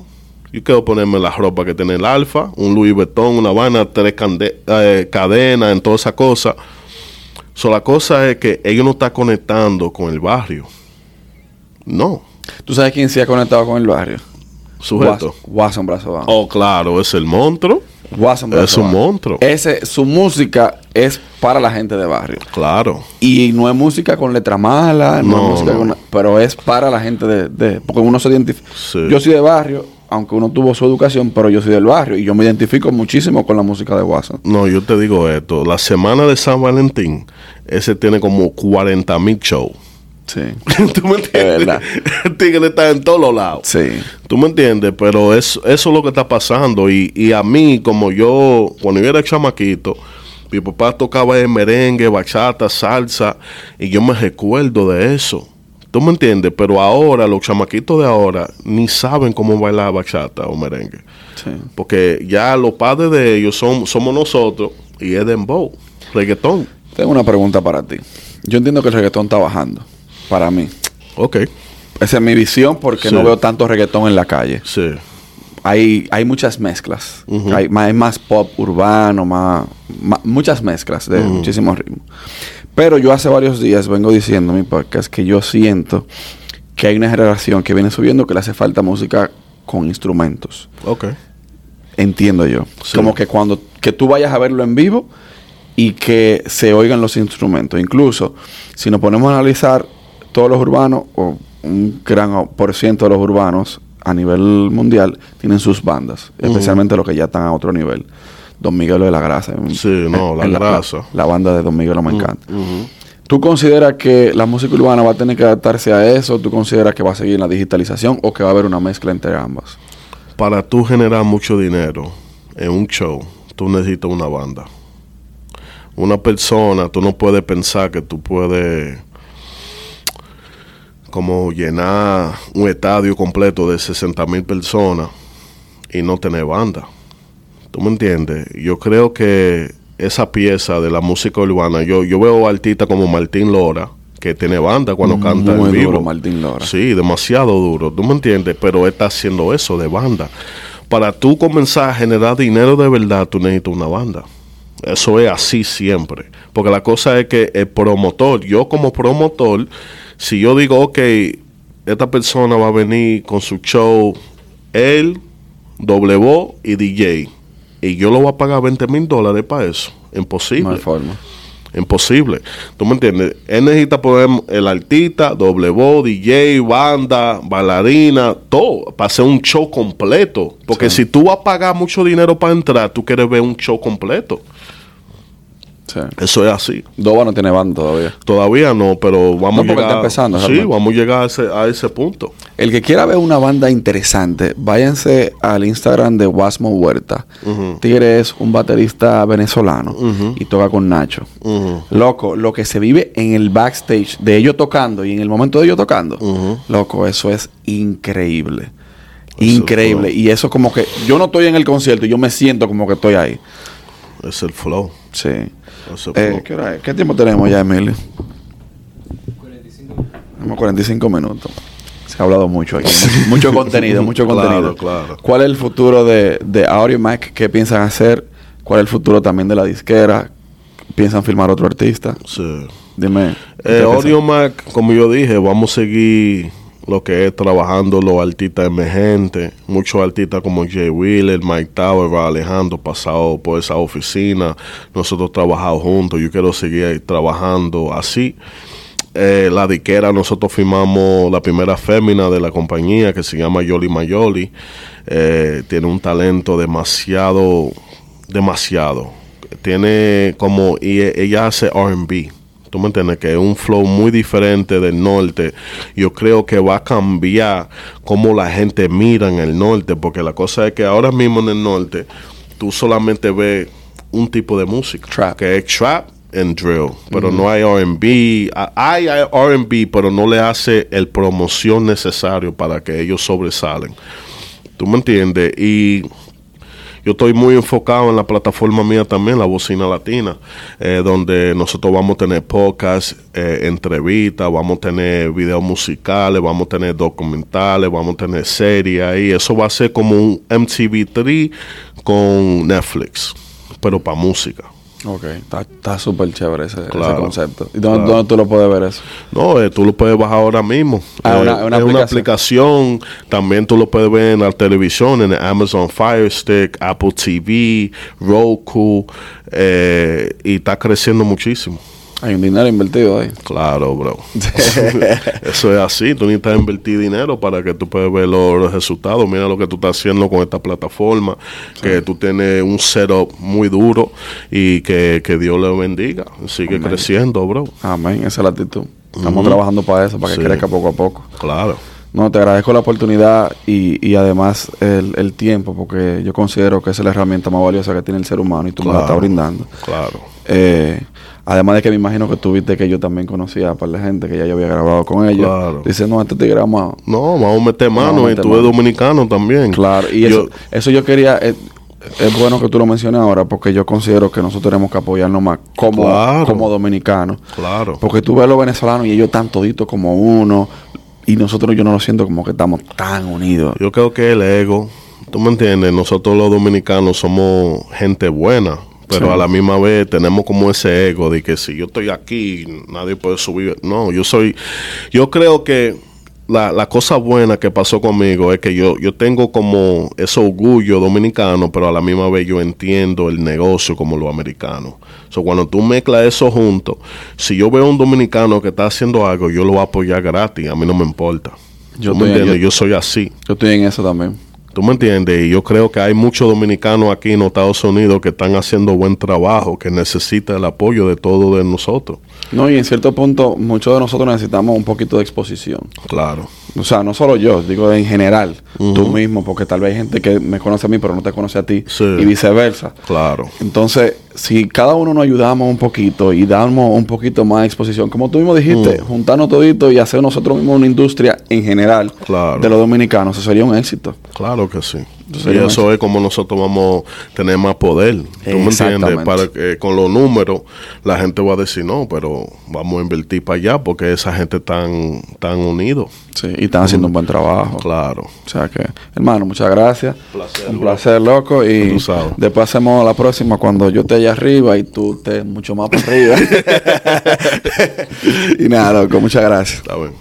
Yo quiero ponerme la ropa que tiene el Alfa, un Louis Vuitton, una vaina, tres eh, cadenas, en toda esa cosa. So, la cosa es que ellos no están conectando con el barrio. No, ¿Tú sabes quién se ha conectado con el barrio? sujeto. Watson Brazo Bajo. Oh, claro, es el monstruo. Watson es un monstruo. Ese, su música es para la gente de barrio. Claro. Y no es música con letra mala, no, No, es música no. con- pero es para la gente de, de- porque uno se identifica. Sí. Yo soy de barrio, aunque uno tuvo su educación, pero yo soy del barrio y yo me identifico muchísimo con la música de Watson. No, yo te digo esto. La semana de San Valentín, ese tiene como 40 mil shows. Sí. ¿Tú me entiendes? El tigre está en todos los lados. Sí. ¿Tú me entiendes? Pero es, eso es lo que está pasando. Y, y a mí, como yo, cuando yo era chamaquito, mi papá tocaba el merengue, bachata, salsa, y yo me recuerdo de eso. ¿Tú me entiendes? Pero ahora, los chamaquitos de ahora, ni saben cómo bailar bachata o merengue. Sí. Porque ya los padres de ellos son, somos nosotros y es dembow, reggaetón. Tengo una pregunta para ti. Yo entiendo que el reggaetón está bajando, para mí. Ok, Esa es mi visión porque Sí. no veo tanto reggaetón en la calle. sí, Hay, hay muchas mezclas. Hay, más, hay más pop urbano, más, muchas mezclas de muchísimos ritmos. Pero yo hace varios días vengo diciendo en mi podcast que yo siento que hay una generación que viene subiendo que le hace falta música con instrumentos. ok. Entiendo yo. Sí. Como que cuando que tú vayas a verlo en vivo y que se oigan los instrumentos. Incluso, si nos ponemos a analizar todos los urbanos, o un gran por ciento de los urbanos a nivel mundial, tienen sus bandas, especialmente los que ya están a otro nivel. Don Miguelo de la Grasa. Sí, no, la Grasa. La, banda de Don Miguelo me encanta. ¿Tú consideras que la música urbana va a tener que adaptarse a eso? ¿Tú consideras que va a seguir en la digitalización o que va a haber una mezcla entre ambas? Para tú generar mucho dinero en un show, tú necesitas una banda. Una persona, tú no puedes pensar que tú puedes como llenar un estadio completo de 60 mil personas y no tener banda. ¿Tú me entiendes? Yo creo que esa pieza de la música urbana, yo, yo veo artistas como Martín Lora, que tiene banda cuando canta en vivo. Duro, Martín Lora. Sí, demasiado duro, ¿tú me entiendes? Pero está haciendo eso de banda. Para tú comenzar a generar dinero de verdad, tú necesitas una banda. Eso es así siempre. Porque la cosa es que el promotor, yo como promotor, si yo digo, ok, esta persona va a venir con su show, él, doble voz y DJ y yo lo voy a pagar 20 mil dólares para eso. Imposible. No hay forma. Imposible. ¿Tú me entiendes? Él necesita poner el artista, doble voz, DJ, banda, bailarina, todo, para hacer un show completo. Porque si tú vas a pagar mucho dinero para entrar, tú quieres ver un show completo. Eso es así. Doba no tiene banda todavía. Todavía no, pero vamos a llegar. empezando, sí, vamos a llegar a ese, punto. El que quiera ver una banda interesante, váyanse al Instagram de Wasmo Huerta. Tigre es un baterista venezolano y toca con Nacho. Loco, lo que se vive en el backstage de ellos tocando y en el momento de ellos tocando, loco, eso es increíble. increíble. Y eso como que yo no estoy en el concierto y yo me siento como que estoy ahí. Es el flow. Sí. Eh, ¿qué, tiempo tenemos ya, Emilio? 45 Tenemos 45 minutos. Se ha hablado mucho aquí. mucho contenido, mucho contenido. Claro. ¿Cuál es el futuro de, de Audio Mac? ¿Qué piensan hacer? ¿Cuál es el futuro también de la disquera? ¿Piensan filmar otro artista? Sí. Dime. Eh, Audio Mac, como yo dije, vamos a seguir lo que es trabajando los artistas emergentes, muchos artistas como Jay Wheeler, Mike Tower, Alejandro, pasado por esa oficina, nosotros trabajamos juntos, yo quiero seguir trabajando así. Eh, la diquera, nosotros firmamos la primera fémina de la compañía que se llama Yoli Mayoli. Eh, tiene un talento demasiado, demasiado. Tiene como, y ella hace RB ¿Tú me entiendes? Que es un flow muy diferente del norte. Yo creo que va a cambiar cómo la gente mira en el norte, porque la cosa es que ahora mismo en el norte tú solamente ves un tipo de música, trap. que es trap and drill, pero no hay R&B, hay R&B, pero no le hace el promoción necesario para que ellos sobresalen. ¿Tú me entiendes? Y yo estoy muy enfocado en la plataforma mía también, la Bocina Latina, eh, donde nosotros vamos a tener podcasts, eh, entrevistas, vamos a tener videos musicales, vamos a tener documentales, vamos a tener series ahí. Eso va a ser como un MTV3 con Netflix, pero para música. Ok, está súper chévere ese, concepto. ¿Y dónde, tú lo puedes ver eso? No, eh, tú lo puedes bajar ahora mismo. Ah, una, eh, es una aplicación. También tú lo puedes ver en la televisión, en Amazon Fire Stick, Apple TV, Roku. Eh, y está creciendo muchísimo. Hay un dinero invertido ahí. Claro, bro. Eso es así. Tú necesitas invertir dinero para que tú puedas ver los resultados. Mira lo que tú estás haciendo con esta plataforma. Que tú tienes un setup muy duro y que, Dios le bendiga. Sigue creciendo, bro. Amén. Esa es la actitud. Estamos trabajando para eso, para que crezca poco a poco. Claro. No, te agradezco la oportunidad y, y además el, el, tiempo, porque yo considero que esa es la herramienta más valiosa que tiene el ser humano y tú me la estás brindando. Claro. Eh, Además de que me imagino que tuviste que yo también conocía a par de gente que ya yo había grabado con ellos. Claro. Dice, no, este tigre vamos No, vamos a meter mano y tú eres dominicano también. Claro, y eso, eso yo quería... Eh, es bueno que tú lo menciones ahora porque yo considero que nosotros tenemos que apoyarnos más como, como dominicanos. Claro. Porque tú ves a los venezolanos y ellos tan toditos como uno y nosotros yo no lo siento como que estamos tan unidos. Yo creo que el ego, tú me entiendes, nosotros los dominicanos somos gente buena pero a la misma vez tenemos como ese ego de que si yo estoy aquí, nadie puede subir. No, yo soy, yo creo que la, la, cosa buena que pasó conmigo es que yo, yo tengo como ese orgullo dominicano, pero a la misma vez yo entiendo el negocio como lo americano. So, cuando tú mezclas eso junto, si yo veo a un dominicano que está haciendo algo, yo lo voy a apoyar gratis, a mí no me importa. Yo, entiendes? yo soy así. Yo estoy en eso también. ¿Tú me entiendes? Y yo creo que hay muchos dominicanos aquí en Estados Unidos que están haciendo buen trabajo, que necesitan el apoyo de todos de nosotros. No, y en cierto punto, muchos de nosotros necesitamos un poquito de exposición. Claro. O sea, no solo yo, digo en general, tú mismo, porque tal vez hay gente que me conoce a mí, pero no te conoce a ti, y viceversa. Claro. Entonces, si cada uno nos ayudamos un poquito y damos un poquito más de exposición, como tú mismo dijiste, juntarnos todito y hacer nosotros mismos una industria en general de los dominicanos, eso sería un éxito. Claro que sí. Y eso es como nosotros vamos a tener más poder. ¿Tú me entiendes? Para que con los números la gente va a decir, no, pero vamos a invertir para allá porque esa gente tan, tan unidos. Sí, y están haciendo un buen trabajo. Claro. O sea que, hermano, muchas gracias. un placer, loco. Y después hacemos la próxima cuando yo esté allá arriba y tú estés mucho más para arriba. y nada, loco, muchas gracias. Está bien.